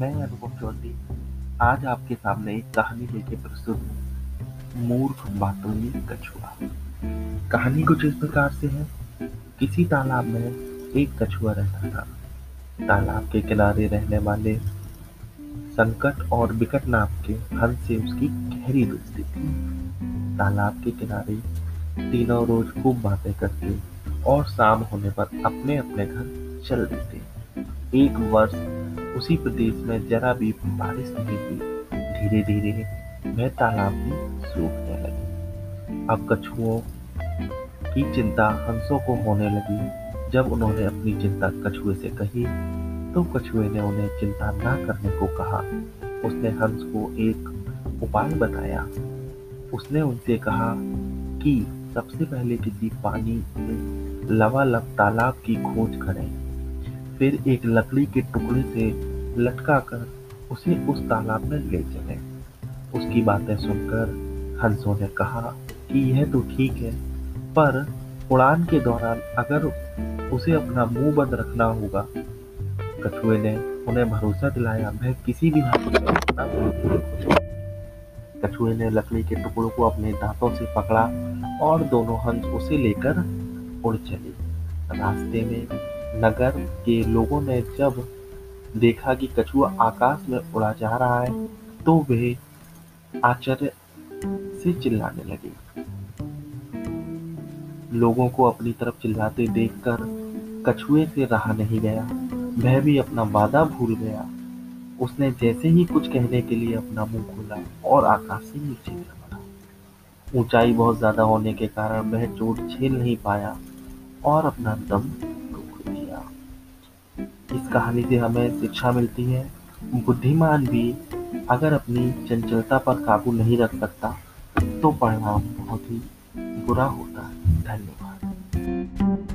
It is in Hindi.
मैं अनुभव चौधरी, आज आपके सामने एक कहानी लेके प्रस्तुत हूँ। मूर्ख बातूनी कछुआ। कहानी कुछ इस प्रकार से है, किसी तालाब में एक कछुआ रहता था। तालाब के किनारे रहने वाले संकट और विकट नाम के हंस से उसकी गहरी दोस्ती थी। तालाब के किनारे तीनों रोज खूब बातें करते और शाम होने पर अपने अपने घर चल देते। एक वर्ष उसी प्रदेश में जरा भी बारिश नहीं हुई। धीरे धीरे वह तालाब भी सूखने लगी। अब कछुओं की चिंता हंसों को होने लगी। जब उन्होंने अपनी चिंता कछुए से कही तो कछुए ने उन्हें चिंता न करने को कहा। उसने हंस को एक उपाय बताया। उसने उनसे कहा कि सबसे पहले किसी पानी में लबालब तालाब की खोज करें। फिर एक लकड़ी के टुकड़े से लटका कर उसे उस तालाब में ले चले। उसकी बातें सुनकर हंसों ने कहा कि यह तो ठीक है, पर उड़ान के दौरान अगर उसे अपना मुँह बंद रखना होगा। कछुए ने उन्हें भरोसा दिलाया वह किसी भी हालत में अपना कछुए ने लकड़ी के टुकड़ों को अपने दांतों से पकड़ा और दोनों हंस उसे लेकर उड़ चले। रास्ते में नगर के लोगों ने जब देखा कि कछुआ आकाश में उड़ा जा रहा है तो वे आश्चर्य से चिल्लाने लगे। लोगों को अपनी तरफ़ चिल्लाते देखकर कछुए से रहा नहीं गया। वह भी अपना वादा भूल गया। उसने जैसे ही कुछ कहने के लिए अपना मुँह खोला और आकाश से नीचे गिर पड़ा ऊंचाई बहुत ज़्यादा होने के कारण वह चोट झेल नहीं पाया और अपना दम इस कहानी से हमें शिक्षा मिलती है। बुद्धिमान भी अगर अपनी चंचलता पर काबू नहीं रख सकता तो परिणाम बहुत ही बुरा होता है। धन्यवाद।